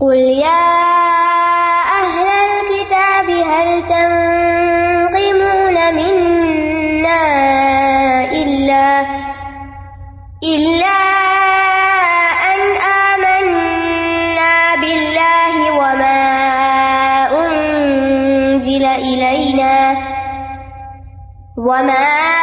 قل يا أهل الكتاب هل تنقمون منا إلا إلا أن آمنا بالله وما أنزل إلينا وما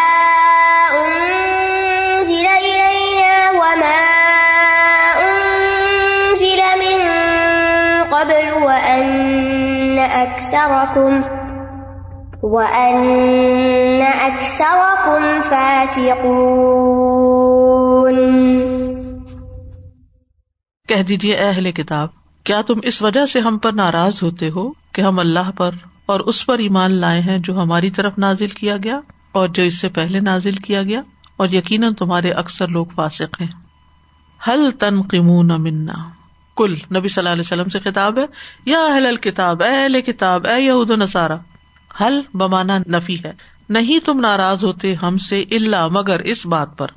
أكثركم وأن أكثركم فاسقون کہہ دیجیے اہل کتاب، کیا تم اس وجہ سے ہم پر ناراض ہوتے ہو کہ ہم اللہ پر اور اس پر ایمان لائے ہیں جو ہماری طرف نازل کیا گیا اور جو اس سے پہلے نازل کیا گیا؟ اور یقیناً تمہارے اکثر لوگ فاسق ہیں۔ حل تنقمون منا؟ کل نبی صلی اللہ علیہ وسلم سے خطاب ہے، یا اہل الکتاب، اے اہل کتاب، اے یہود و نصارہ، حل بمانا نفی ہے۔ نہیں تم ناراض ہوتے ہم سے اللہ مگر اس بات پر۔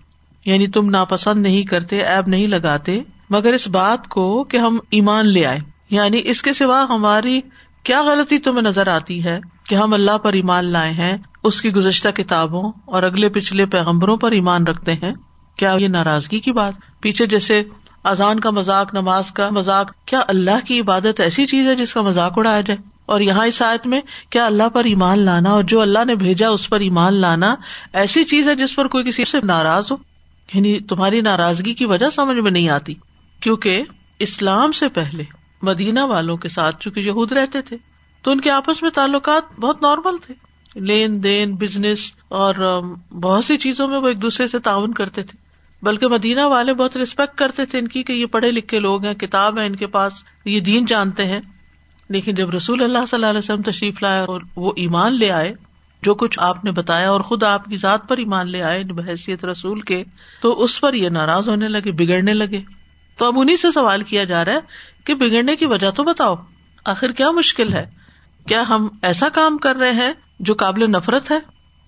یعنی تم ناپسند نہیں کرتے ایب نہیں لگاتے، مگر اس بات کو کہ ہم ایمان لے آئے۔ یعنی اس کے سوا ہماری کیا غلطی تمہیں نظر آتی ہے کہ ہم اللہ پر ایمان لائے ہیں، اس کی گزشتہ کتابوں اور اگلے پچھلے پیغمبروں پر ایمان رکھتے ہیں؟ کیا یہ ناراضگی کی بات؟ پیچھے جیسے اذان کا مذاق، نماز کا مذاق، کیا اللہ کی عبادت ایسی چیز ہے جس کا مذاق اڑایا جائے؟ اور یہاں اس آیت میں کیا اللہ پر ایمان لانا اور جو اللہ نے بھیجا اس پر ایمان لانا ایسی چیز ہے جس پر کوئی کسی سے ناراض ہو؟ یعنی تمہاری ناراضگی کی وجہ سمجھ میں نہیں آتی، کیونکہ اسلام سے پہلے مدینہ والوں کے ساتھ چونکہ یہود رہتے تھے، تو ان کے آپس میں تعلقات بہت نارمل تھے۔ لین دین، بزنس اور بہت سی چیزوں میں وہ ایک دوسرے سے تعاون کرتے تھے۔ بلکہ مدینہ والے بہت ریسپیکٹ کرتے تھے ان کی کہ یہ پڑھے لکھے لوگ ہیں، کتاب ہے ان کے پاس، یہ دین جانتے ہیں۔ لیکن جب رسول اللہ صلی اللہ علیہ وسلم تشریف لائے اور وہ ایمان لے آئے، جو کچھ آپ نے بتایا اور خود آپ کی ذات پر ایمان لے آئے بحثیت رسول کے، تو اس پر یہ ناراض ہونے لگے، بگڑنے لگے۔ تو اب انہیں سے سوال کیا جا رہا ہے کہ بگڑنے کی وجہ تو بتاؤ، آخر کیا مشکل ہے؟ کیا ہم ایسا کام کر رہے ہیں جو قابل نفرت ہے؟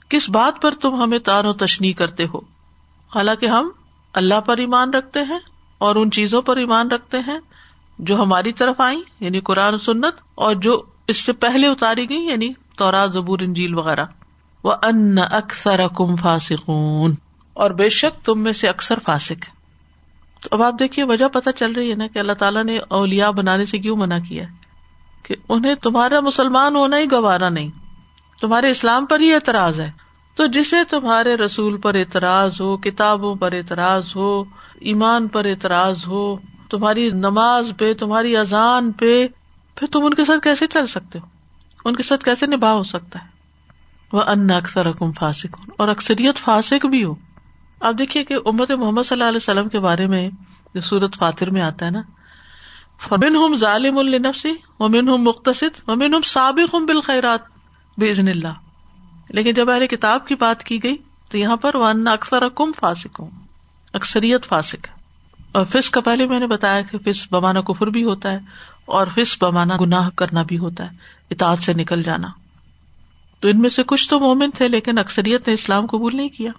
کس بات پر تم ہمیں تار و تشنی کرتے ہو؟ حالانکہ ہم اللہ پر ایمان رکھتے ہیں اور ان چیزوں پر ایمان رکھتے ہیں جو ہماری طرف آئی یعنی قرآن سنت، اور جو اس سے پہلے اتاری گئی یعنی تورا زبور، انجیل وغیرہ۔ وہ ان اکثر کم فاسکون اور بے شک تم میں سے اکثر فاسک ہے تو اب آپ دیکھیے، وجہ پتہ چل رہی ہے نا کہ اللہ تعالیٰ نے اولیا بنانے سے کیوں منع کیا کہ انہیں تمہارا مسلمان ہونا ہی گوارا نہیں، تمہارے اسلام پر ہی اعتراض ہے۔ تو جسے تمہارے رسول پر اعتراض ہو، کتابوں پر اعتراض ہو، ایمان پر اعتراض ہو، تمہاری نماز پہ، تمہاری اذان پہ، پھر تم ان کے ساتھ کیسے چل سکتے ہو؟ ان کے ساتھ کیسے نباہ ہو سکتا ہے؟ وہ ان اکثر حکم فاسک ہو اور اکثریت فاسک بھی ہو۔ آپ دیکھیے کہ امت محمد صلی اللہ علیہ وسلم کے بارے میں جو سورت فاتر میں آتا ہے نا فمن ہم ظالم النفسی ومن ہم مختصد ومن ہم سابق ہم بالخیرات بزن اللہ لیکن جب اہل کتاب کی بات کی گئی تو یہاں پر ون اکثر کم فاسک ہوں اکثریت فاسک اور فس کا پہلے میں نے بتایا کہ فس بمانا کفر بھی ہوتا ہے اور فس بمانا گناہ کرنا بھی ہوتا ہے، اطاعت سے نکل جانا۔ تو ان میں سے کچھ تو مومن تھے لیکن اکثریت نے اسلام قبول نہیں کیا۔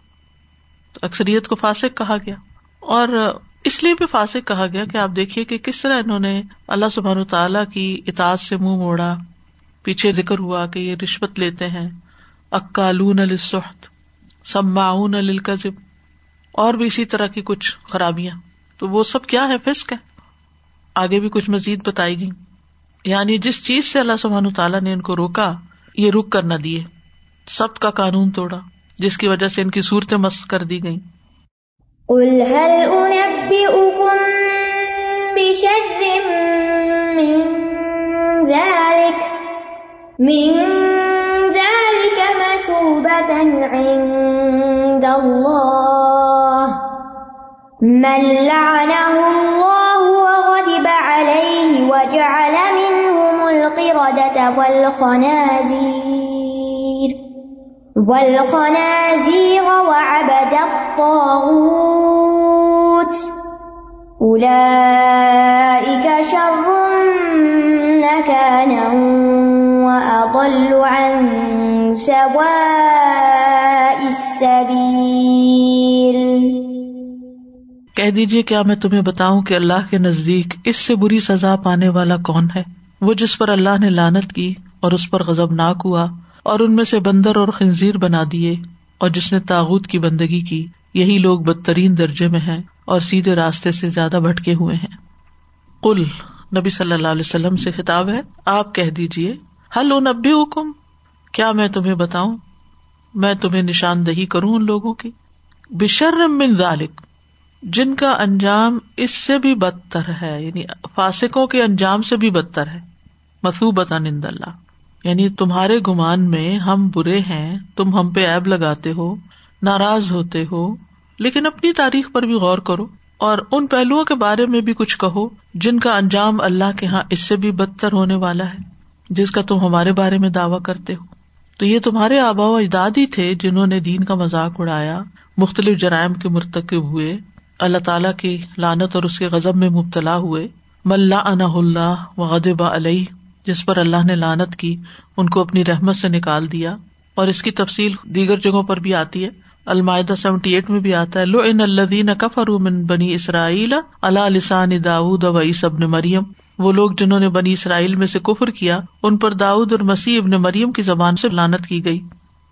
تو اکثریت کو فاسق کہا گیا۔ اور اس لیے بھی فاسق کہا گیا کہ آپ دیکھیے کہ کس طرح انہوں نے اللہ سبحان تعالیٰ کی اطاعت سے منہ موڑا، پیچھے ذکر ہوا کہ یہ رشوت لیتے ہیں۔ اکالون السحت سماؤن الکذب اور بھی اسی طرح کی کچھ خرابیاں۔ تو وہ سب کیا ہے؟ فسک ہے۔ آگے بھی کچھ مزید بتائی گئی۔ یعنی جس چیز سے اللہ سبحان تعالیٰ نے ان کو روکا، یہ رک کر نہ دیے۔ سب کا قانون توڑا، جس کی وجہ سے ان کی صورتیں مس کر دی گئی قل هل أنبئكم بشر من ذلك؟ من مثوبة عند الله. من لعنه الله وغضب عليه وجعل منهم القردة والخنازير. والخنازير وعبد الطاغوت. أولئك شر مكانا وأضل عن سواء السبيل۔ کہہ دیجیے کیا میں تمہیں بتاؤں کہ اللہ کے نزدیک اس سے بری سزا پانے والا کون ہے؟ وہ جس پر اللہ نے لانت کی اور اس پر غزب ناک ہوا اور ان میں سے بندر اور خنزیر بنا دیے اور جس نے تاغت کی بندگی کی، یہی لوگ بدترین درجے میں ہیں اور سیدھے راستے سے زیادہ بھٹکے ہوئے ہیں۔ کل نبی صلی اللہ علیہ وسلم سے خطاب ہے، آپ کہہ دیجیے حل نبی حکم کیا میں تمہیں بتاؤں؟ میں تمہیں نشاندہی کروں ان لوگوں کی؟ بشر من ذالک، جن کا انجام اس سے بھی بدتر ہے یعنی فاسکوں کے انجام سے بھی بدتر ہے۔ مسوبت نند اللہ یعنی تمہارے گمان میں ہم برے ہیں، تم ہم پہ ایب لگاتے ہو، ناراض ہوتے ہو، لیکن اپنی تاریخ پر بھی غور کرو اور ان پہلوؤں کے بارے میں بھی کچھ کہو جن کا انجام اللہ کے یہاں اس سے بھی بدتر ہونے والا ہے، جس کا تم ہمارے بارے میں دعوی کرتے ہو۔ تو یہ تمہارے آبا و اجداد ہی تھے جنہوں نے دین کا مذاق اڑایا، مختلف جرائم کے مرتکب ہوئے، اللہ تعالیٰ کی لانت اور اس کے غزب میں مبتلا ہوئے۔ ملا اللہ و علیہ، جس پر اللہ نے لانت کی، ان کو اپنی رحمت سے نکال دیا۔ اور اس کی تفصیل دیگر جگہوں پر بھی آتی ہے۔ المائدہ سیونٹی ایٹ میں بھی آتا ہے۔ لو ان الدین کفر بنی اسرائیل اللہ لسان داود و ابن مریم۔ وہ لوگ جنہوں نے بنی اسرائیل میں سے کفر کیا، ان پر داود اور مسیح ابن مریم کی زبان سے لانت کی گئی۔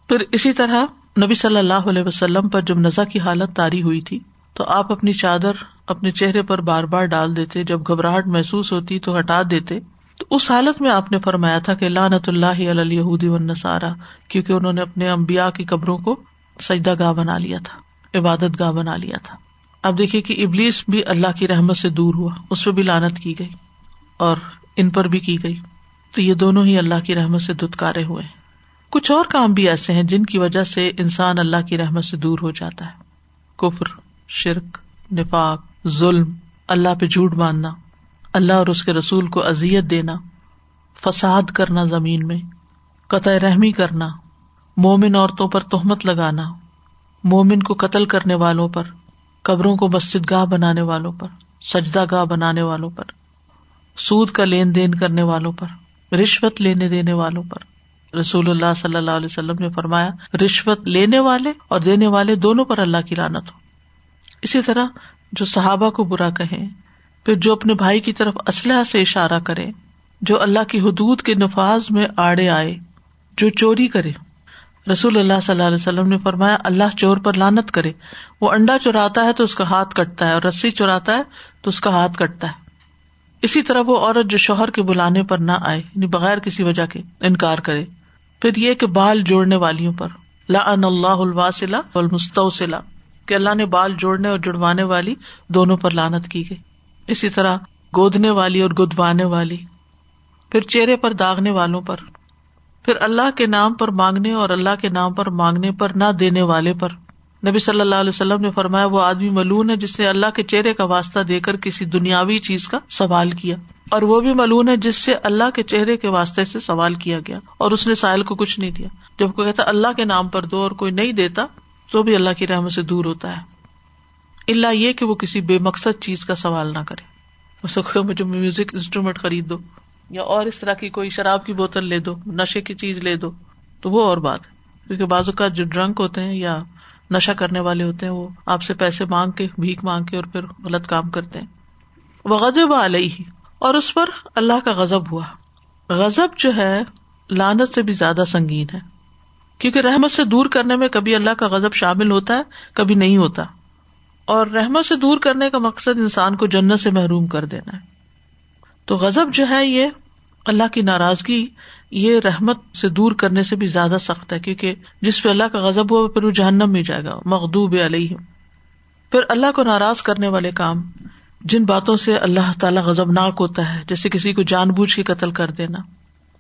پھر اسی طرح نبی صلی اللہ علیہ وسلم پر جب نزا کی حالت تاری ہوئی تھی، تو آپ اپنی چادر اپنے چہرے پر بار بار ڈال دیتے، جب گھبراہٹ محسوس ہوتی تو ہٹا دیتے۔ تو اس حالت میں آپ نے فرمایا تھا کہ لانت اللہ علیہ نسارا کیونکہ انہوں نے اپنے امبیا کی قبروں کو سجدہ گاہ بنا لیا تھا، عبادت گاہ بنا لیا تھا۔ اب دیکھیے کہ ابلیس بھی اللہ کی رحمت سے دور ہوا، اس پہ بھی لانت کی گئی۔ اور ان پر بھی کی گئی۔ تو یہ دونوں ہی اللہ کی رحمت سے دتکارے ہوئے۔ کچھ اور کام بھی ایسے ہیں جن کی وجہ سے انسان اللہ کی رحمت سے دور ہو جاتا ہے۔ کفر، شرک، نفاق، ظلم، اللہ پہ جھوٹ باندھنا، اللہ اور اس کے رسول کو ازیت دینا، فساد کرنا زمین میں، قطع رحمی کرنا، مومن عورتوں پر تہمت لگانا، مومن کو قتل کرنے والوں پر، قبروں کو مسجد گاہ بنانے والوں پر، سجدہ گاہ بنانے والوں پر۔ سود کا لین دین کرنے والوں پر، رشوت لینے دینے والوں پر۔ رسول اللہ صلی اللہ علیہ وسلم نے فرمایا، رشوت لینے والے اور دینے والے دونوں پر اللہ کی لانت ہو۔ اسی طرح جو صحابہ کو برا کہیں، پھر جو اپنے بھائی کی طرف اسلحہ سے اشارہ کرے، جو اللہ کی حدود کے نفاذ میں آڑے آئے، جو چوری کرے۔ رسول اللہ صلی اللہ علیہ وسلم نے فرمایا، اللہ چور پر لانت کرے۔ وہ انڈا چوراتا ہے تو اس کا ہاتھ کٹتا ہے اور رسی چوراتا ہے تو اس کا ہاتھ کٹتا ہے۔ اسی طرح وہ عورت جو شوہر کے بلانے پر نہ آئے یعنی بغیر کسی وجہ کے انکار کرے۔ پھر یہ کہ بال جوڑنے والیوں پر لا اللہ الواسلا المستوسلا کہ اللہ نے بال جوڑنے اور جڑوانے والی دونوں پر لانت کی گئی۔ اسی طرح گودنے والی اور گدوانے والی، پھر چہرے پر داغنے والوں پر۔ پھر اللہ کے نام پر مانگنے اور اللہ کے نام پر مانگنے پر نہ دینے والے پر۔ نبی صلی اللہ علیہ وسلم نے فرمایا، وہ آدمی ملون ہے جس نے اللہ کے چہرے کا واسطہ دے کر کسی دنیاوی چیز کا سوال کیا۔ اور وہ بھی ملون ہے جس سے اللہ کے چہرے کے واسطے سے سوال کیا گیا۔ اور اس نے ساحل کو کچھ نہیں دیا۔ جب کوئی کہتا، اللہ کے نام پر دو اور کوئی نہیں دیتا، تو بھی اللہ کی رحمت سے دور ہوتا ہے۔ اللہ یہ کہ وہ کسی بے مقصد چیز کا سوال نہ کرے۔ مجھے میوزک انسٹرومینٹ خرید دو۔ یا اور اس طرح کی کوئی شراب کی بوتل لے دو، نشے کی چیز لے دو۔ تو وہ اور بات ہے۔ کیونکہ بازو کا جو ڈرنک ہوتے ہیں یا نشا کرنے والے ہوتے ہیں، وہ آپ سے پیسے مانگ کے، بھیک مانگ کے اور پھر غلط کام کرتے ہیں۔ وہ غزب علیہ، اور اس پر اللہ کا غزب ہوا۔ غزب جو ہے لانت سے بھی زیادہ سنگین ہے۔ کیونکہ رحمت سے دور کرنے میں کبھی اللہ کا غزب شامل ہوتا ہے، کبھی نہیں ہوتا۔ اور رحمت سے دور کرنے کا مقصد انسان کو جنت سے محروم کر دینا ہے۔ تو غزب جو ہے، یہ اللہ کی ناراضگی یہ رحمت سے دور کرنے سے بھی زیادہ سخت ہے، کیونکہ جس پہ اللہ کا غزب ہوا، پھر وہ جہنم میں جائے گا۔ مغدوب علیہ پھر اللہ کو ناراض کرنے والے کام، جن باتوں سے اللہ تعالی غزب ناک ہوتا ہے، جیسے کسی کو جان بوجھ کے قتل کر دینا،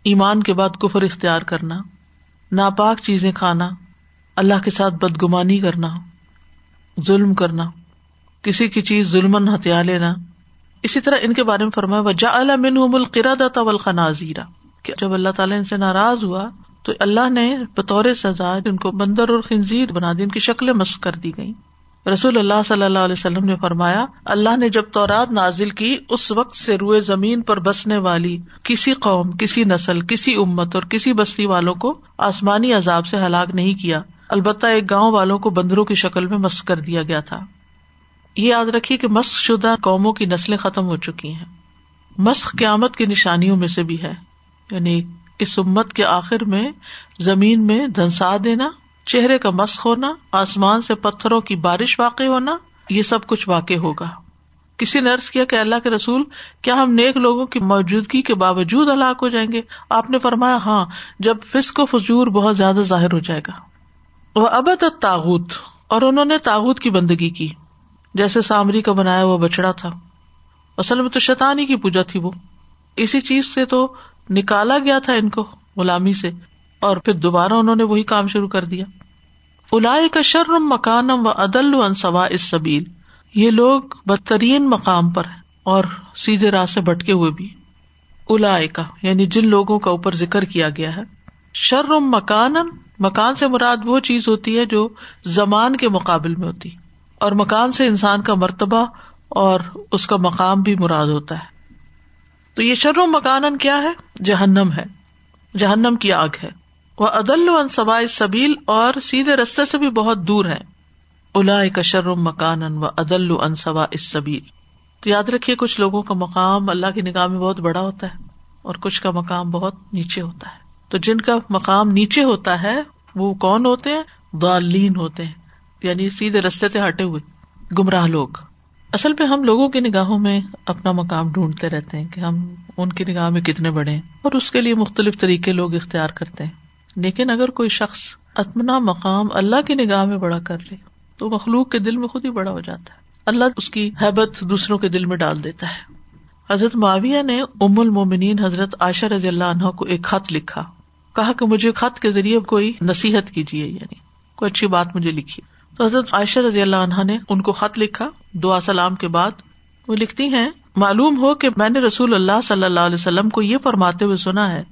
ایمان کے بعد کفر اختیار کرنا، ناپاک چیزیں کھانا، اللہ کے ساتھ بدگمانی کرنا، ظلم کرنا، کسی کی چیز ظلم ہتھیار لینا۔ اسی طرح ان کے بارے میں فرمایا وجا اللہ کہ جب اللہ تعالیٰ ان سے ناراض ہوا، تو اللہ نے بطور سزا ان کو بندر اور خنزیر بنا دی، ان کی شکلیں مس کر دی گئی رسول اللہ صلی اللہ علیہ وسلم نے فرمایا، اللہ نے جب تورات نازل کی، اس وقت سے روئے زمین پر بسنے والی کسی قوم، کسی نسل، کسی امت اور کسی بستی والوں کو آسمانی عذاب سے ہلاک نہیں کیا۔ البتہ ایک گاؤں والوں کو بندروں کی شکل میں مس کر دیا گیا تھا۔ یہ یاد رکھیے کہ مسخ شدہ قوموں کی نسلیں ختم ہو چکی ہیں۔ مسخ قیامت کی نشانیوں میں سے بھی ہے۔ یعنی اس امت کے آخر میں زمین میں دھنسا دینا، چہرے کا مسخ ہونا، آسمان سے پتھروں کی بارش واقع ہونا، یہ سب کچھ واقع ہوگا۔ کسی نے ارض کیا کہ اللہ کے رسول، کیا ہم نیک لوگوں کی موجودگی کے باوجود ہلاک ہو جائیں گے؟ آپ نے فرمایا ہاں جب فسق و فجور بہت زیادہ ظاہر ہو جائے گا۔ وہ ابد تاغت اور انہوں نے تاغت کی بندگی کی۔ جیسے سامری کا بنایا ہوا بچڑا تھا۔ اصل میں تو شیطانی کی پوجا تھی وہ۔ اسی چیز سے تو نکالا گیا تھا ان کو غلامی سے۔ اور پھر دوبارہ انہوں نے وہی کام شروع کر دیا۔ الا کا شرم مکانم و عدل انصوا اس سبیل یہ لوگ بدترین مقام پر ہیں اور سیدھے راہ سے بٹکے ہوئے بھی۔ الا کا یعنی جن لوگوں کا اوپر ذکر کیا گیا ہے۔ شرم مکان مکان سے مراد وہ چیز ہوتی ہے جو زمان کے مقابل میں ہوتی۔ اور مکان سے انسان کا مرتبہ اور اس کا مقام بھی مراد ہوتا ہے۔ تو یہ شرم مکان کیا ہے؟ جہنم ہے۔ جہنم کی آگ ہے۔ وہ عدل و انصبا سبیل اور سیدھے رستے سے بھی بہت دور ہے۔ الا کا شرم مکان و عدل انصبا اس سبیل تو یاد رکھیے، کچھ لوگوں کا مقام اللہ کی نگاہ میں بہت بڑا ہوتا ہے اور کچھ کا مقام بہت نیچے ہوتا ہے۔ تو جن کا مقام نیچے ہوتا ہے، وہ کون ہوتے ہیں؟ دالین ہوتے ہیں۔ یعنی سیدھے رستے سے ہٹے ہوئے گمراہ لوگ۔ اصل میں ہم لوگوں کی نگاہوں میں اپنا مقام ڈھونڈتے رہتے ہیں کہ ہم ان کی نگاہ میں کتنے بڑے ہیں اور اس کے لیے مختلف طریقے لوگ اختیار کرتے ہیں۔ لیکن اگر کوئی شخص اپنا مقام اللہ کی نگاہ میں بڑا کر لے تو مخلوق کے دل میں خود ہی بڑا ہو جاتا ہے۔ اللہ اس کی حیبت دوسروں کے دل میں ڈال دیتا ہے۔ حضرت معاویہ نے ام المومنین حضرت عائشہ رضی اللہ عنہ کو ایک خط لکھا۔ کہا کہ مجھے خط کے ذریعے کوئی نصیحت کیجیے یعنی کوئی اچھی بات مجھے لکھی تو حضرت عائشہ رضی اللہ عنہ نے ان کو خط لکھا، دعا سلام کے بعد وہ لکھتی ہیں، معلوم ہو کہ میں نے رسول اللہ صلی اللہ علیہ وسلم کو یہ فرماتے ہوئے سنا ہے،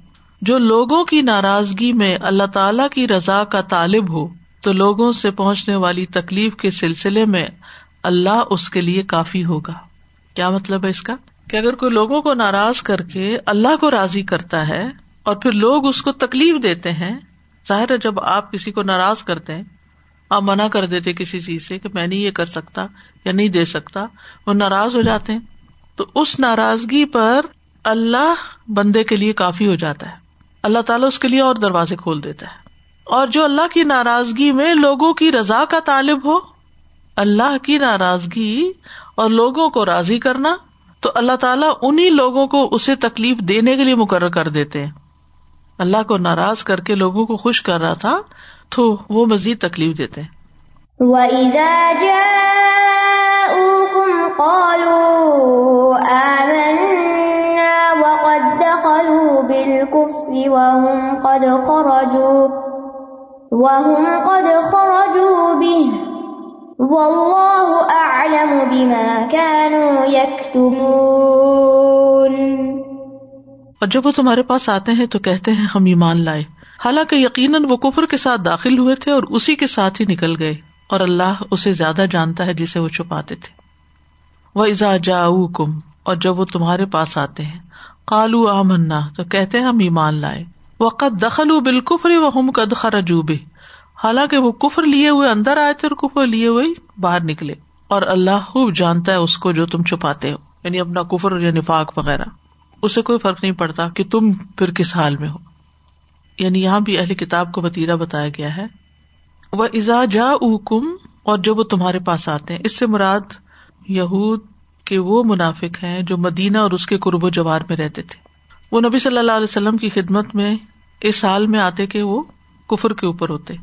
جو لوگوں کی ناراضگی میں اللہ تعالی کی رضا کا طالب ہو، تو لوگوں سے پہنچنے والی تکلیف کے سلسلے میں اللہ اس کے لیے کافی ہوگا۔ کیا مطلب ہے اس کا؟ کہ اگر کوئی لوگوں کو ناراض کر کے اللہ کو راضی کرتا ہے اور پھر لوگ اس کو تکلیف دیتے ہیں، ظاہر ہے جب آپ کسی کو ناراض کرتے ہیں آپ منع کر دیتے کسی چیز سے کہ میں نہیں یہ کر سکتا یا نہیں دے سکتا، وہ ناراض ہو جاتے ہیں۔ تو اس ناراضگی پر اللہ بندے کے لیے کافی ہو جاتا ہے۔ اللہ تعالیٰ اس کے لیے اور دروازے کھول دیتا ہے۔ اور جو اللہ کی ناراضگی میں لوگوں کی رضا کا طالب ہو، اللہ کی ناراضگی اور لوگوں کو راضی کرنا، تو اللہ تعالیٰ انہیں لوگوں کو اسے تکلیف دینے کے لیے مقرر کر دیتے ہیں۔ اللہ کو ناراض کر کے لوگوں کو خوش کر رہا تھا تو وہ مزید تکلیف دیتے ہیں۔ وَإِذَا جَاءُوكُمْ قَالُوا آمَنَّا وَقَدْ دَخَلُوا بِالْكُفْرِ وَهُمْ قَدْ خَرَجُوا وَهُمْ قَدْ خَرَجُوا بِهِ وَاللَّهُ أَعْلَمُ بِمَا كَانُوا يَكْتُمُونَ۔ اور جب وہ تمہارے پاس آتے ہیں تو کہتے ہیں ہم ایمان لائے۔ حالانکہ یقیناً وہ کفر کے ساتھ داخل ہوئے تھے اور اسی کے ساتھ ہی نکل گئے اور اللہ اسے زیادہ جانتا ہے جسے وہ چھپاتے تھے۔ وہ ازا جا کم اور جب وہ تمہارے پاس آتے ہیں کالو آ تو کہتے ہیں ہم ایمان لائے۔ وہ قد دخل بالکفری و ہم قد خرجوبے حالانکہ وہ کفر لیے ہوئے اندر آئے تھے اور کفر لیے ہوئے باہر نکلے۔ اور اللہ خوب جانتا ہے اس کو جو تم چھپاتے ہو یعنی اپنا کفر یا نفاق وغیرہ۔ اسے کوئی فرق نہیں پڑتا کہ تم پھر کس حال میں ہو۔ یعنی یہاں بھی اہلی کتاب کو بتیرا بتایا گیا ہے۔ وہ ازا جا کم اور جب وہ تمہارے پاس آتے ہیں، اس سے مراد یہود کے وہ منافق ہیں جو مدینہ اور اس کے قرب و جوار میں رہتے تھے۔ وہ نبی صلی اللہ علیہ وسلم کی خدمت میں اس حال میں آتے کہ وہ کفر کے اوپر ہوتے۔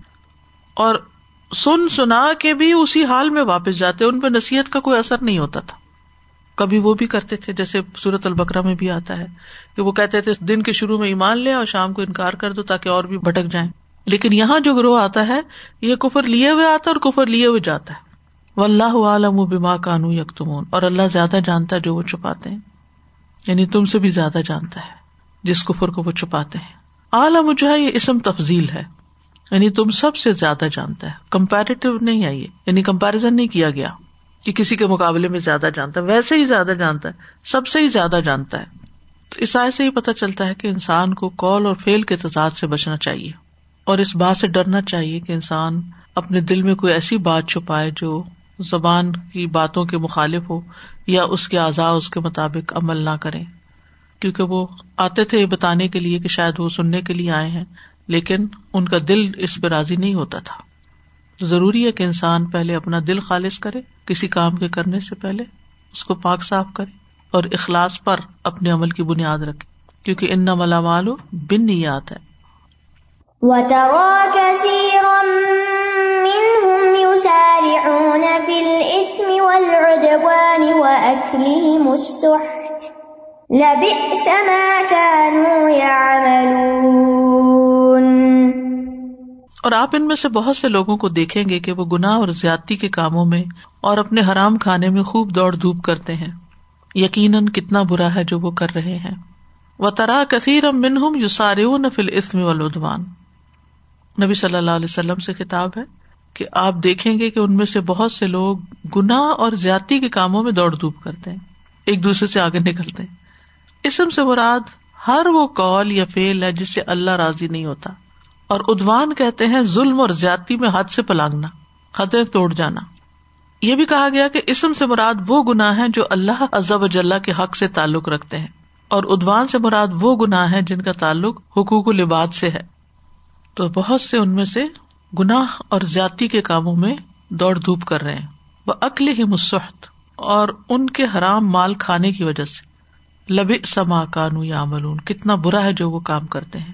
اور سن سنا کے بھی اسی حال میں واپس جاتے، ان پہ نصیحت کا کوئی اثر نہیں ہوتا تھا۔ کبھی وہ بھی کرتے تھے، جیسے سورت البکرا میں بھی آتا ہے کہ وہ کہتے تھے، دن کے شروع میں ایمان لے اور شام کو انکار کر دو تاکہ اور بھی بھٹک جائیں۔ لیکن یہاں جو گروہ آتا ہے، یہ کفر لیے ہوئے آتا ہے اور کفر لیے ہوئے جاتا ہے۔ و اللہ عالم و بیما کانو یکتمون، اور اللہ زیادہ جانتا ہے جو وہ چھپاتے ہیں۔ یعنی تم سے بھی زیادہ جانتا ہے جس کفر کو وہ چھپاتے ہیں۔ عالم جو ہے، یہ اسم تفضیل ہے۔ یعنی تم سب سے زیادہ جانتا ہے۔ کمپیرٹیو نہیں ہے یہ یعنی کمپیرزن نہیں کیا گیا۔ کہ کسی کے مقابلے میں زیادہ جانتا ہے، ویسے ہی زیادہ جانتا ہے، سب سے ہی زیادہ جانتا ہے۔ تو اس آئے سے ہی پتہ چلتا ہے کہ انسان کو کال اور فیل کے تضاد سے بچنا چاہیے۔ اور اس بات سے ڈرنا چاہیے کہ انسان اپنے دل میں کوئی ایسی بات چھپائے جو زبان کی باتوں کے مخالف ہو یا اس کے اعضاء، اس کے مطابق عمل نہ کریں۔ کیونکہ وہ آتے تھے یہ بتانے کے لیے کہ شاید وہ سننے کے لیے آئے ہیں، لیکن ان کا دل اس پہ راضی نہیں ہوتا تھا۔ ضروری ہے کہ انسان پہلے اپنا دل خالص کرے، کسی کام کے کرنے سے پہلے اس کو پاک صاف کرے اور اخلاص پر اپنے عمل کی بنیاد رکھے، کیونکہ ان ملا مالو بن نیات ہے اور آپ ان میں سے بہت سے لوگوں کو دیکھیں گے کہ وہ گناہ اور زیادتی کے کاموں میں اور اپنے حرام کھانے میں خوب دوڑ دھوپ کرتے ہیں۔ یقیناً کتنا برا ہے جو وہ کر رہے ہیں۔ وہ ترا کثیر منہم یو فل اسم ولودوان نبی صلی اللہ علیہ وسلم سے خطاب ہے کہ آپ دیکھیں گے کہ ان میں سے بہت سے لوگ گناہ اور زیادتی کے کاموں میں دوڑ دھوپ کرتے ہیں۔ ایک دوسرے سے آگے نکلتے ہیں۔ اسم سے مراد ہر وہ کال یا فیل ہے جس سے اللہ راضی نہیں ہوتا۔ اور ادوان کہتے ہیں ظلم اور زیادتی میں ہاتھ سے پلانگنا، حدیں توڑ جانا۔ یہ بھی کہا گیا کہ اسم سے مراد وہ گناہ ہے جو اللہ ازب اجلّہ کے حق سے تعلق رکھتے ہیں، اور ادوان سے مراد وہ گناہ ہے جن کا تعلق حقوق العباد سے ہے۔ تو بہت سے ان میں سے گناہ اور زیادتی کے کاموں میں دوڑ دھوپ کر رہے ہیں۔ وہ عقل ہی مسحت اور ان کے حرام مال کھانے کی وجہ سے۔ لب سما کانو یا عملون کتنا برا ہے جو وہ کام کرتے ہیں۔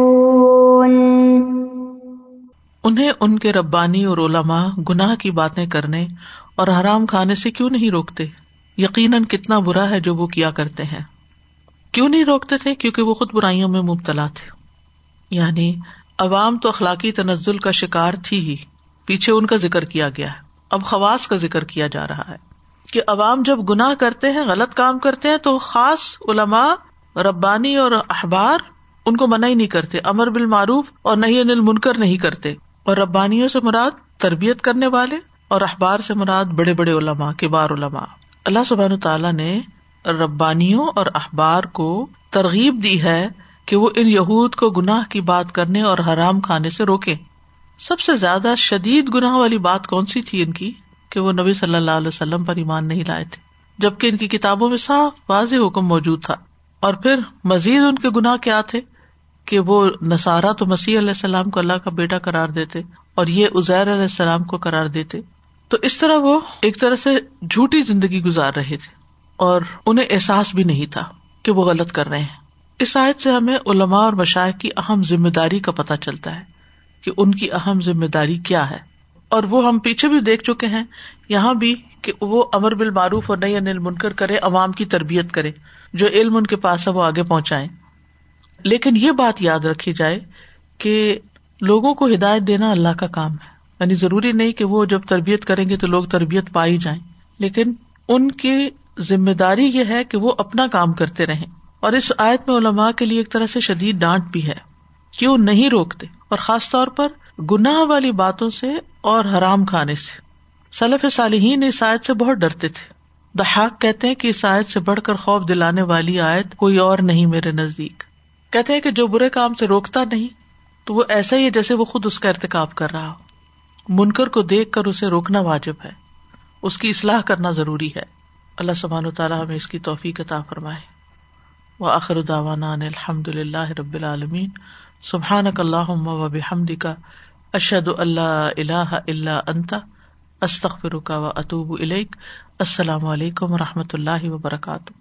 انہیں ان کے ربانی اور علماء گناہ کی باتیں کرنے اور حرام کھانے سے کیوں نہیں روکتے؟ یقیناً کتنا برا ہے جو وہ کیا کرتے ہیں۔ کیوں نہیں روکتے تھے؟ کیونکہ وہ خود برائیوں میں مبتلا تھے۔ یعنی عوام تو اخلاقی تنزل کا شکار تھی ہی۔ پیچھے ان کا ذکر کیا گیا ہے۔ اب خواص کا ذکر کیا جا رہا ہے۔ کہ عوام جب گناہ کرتے ہیں، غلط کام کرتے ہیں، تو خاص علماء، ربانی اور اخبار ان کو منع ہی نہیں کرتے۔ امر بال معروف اور نہیں انل منکر نہیں کرتے۔ اور ربانیوں سے مراد تربیت کرنے والے اور اخبار سے مراد بڑے بڑے علماء، کبار علماء۔ اللہ سبحان تعالیٰ نے ربانیوں اور اخبار کو ترغیب دی ہے کہ وہ ان یہود کو گناہ کی بات کرنے اور حرام کھانے سے روکے سب سے زیادہ شدید گناہ والی بات کون سی تھی ان کی؟ کہ وہ نبی صلی اللہ علیہ وسلم پر ایمان نہیں لائے تھے، جبکہ ان کی کتابوں میں صاف واضح حکم موجود تھا۔ اور پھر مزید ان کے گناہ کیا تھے؟ کہ وہ نسارا تو مسیح علیہ السلام کو اللہ کا بیٹا قرار دیتے اور یہ ازیر علیہ السلام کو قرار دیتے۔ تو اس طرح وہ ایک طرح سے جھوٹی زندگی گزار رہے تھے اور انہیں احساس بھی نہیں تھا کہ وہ غلط کر رہے ہیں۔ اس آیت سے ہمیں علماء اور مشاعر کی اہم ذمہ داری کا پتہ چلتا ہے کہ ان کی اہم ذمہ داری کیا ہے۔ اور وہ ہم پیچھے بھی دیکھ چکے ہیں، یہاں بھی کہ وہ امر بال معروف اور نئی انل منکر کرے، عوام کی تربیت کرے، جو علم ان کے پاس ہے وہ آگے پہنچائے لیکن یہ بات یاد رکھی جائے کہ لوگوں کو ہدایت دینا اللہ کا کام ہے۔ یعنی ضروری نہیں کہ وہ جب تربیت کریں گے تو لوگ تربیت پائی جائیں۔ لیکن ان کی ذمہ داری یہ ہے کہ وہ اپنا کام کرتے رہیں۔ اور اس آیت میں علماء کے لیے ایک طرح سے شدید ڈانٹ بھی ہے کہ وہ نہیں روکتے۔ اور خاص طور پر گناہ والی باتوں سے اور حرام کھانے سے۔ سلف صالحین اس آیت سے بہت ڈرتے تھے۔ دہاق کہتے ہیں کہ اس آیت سے بڑھ کر خوف دلانے والی آیت کوئی اور نہیں میرے نزدیک۔ کہتے ہیں کہ جو برے کام سے روکتا نہیں، تو وہ ایسا ہی ہے جیسے وہ خود اس کا ارتقاب کر رہا ہو۔ منکر کو دیکھ کر اسے روکنا واجب ہے۔ اس کی اصلاح کرنا ضروری ہے۔ اللہ سبحان و تعالیٰ ہمیں اس کی توفیق عطا فرمائے۔ وہ آخر داوانا الحمد للہ رب العالمین۔ سبحان اللہ و بحمد کا اشد اللہ اللہ اللہ انتا استخر کا و اطوب السلام علیکم و رحمۃ اللہ وبرکاتہ۔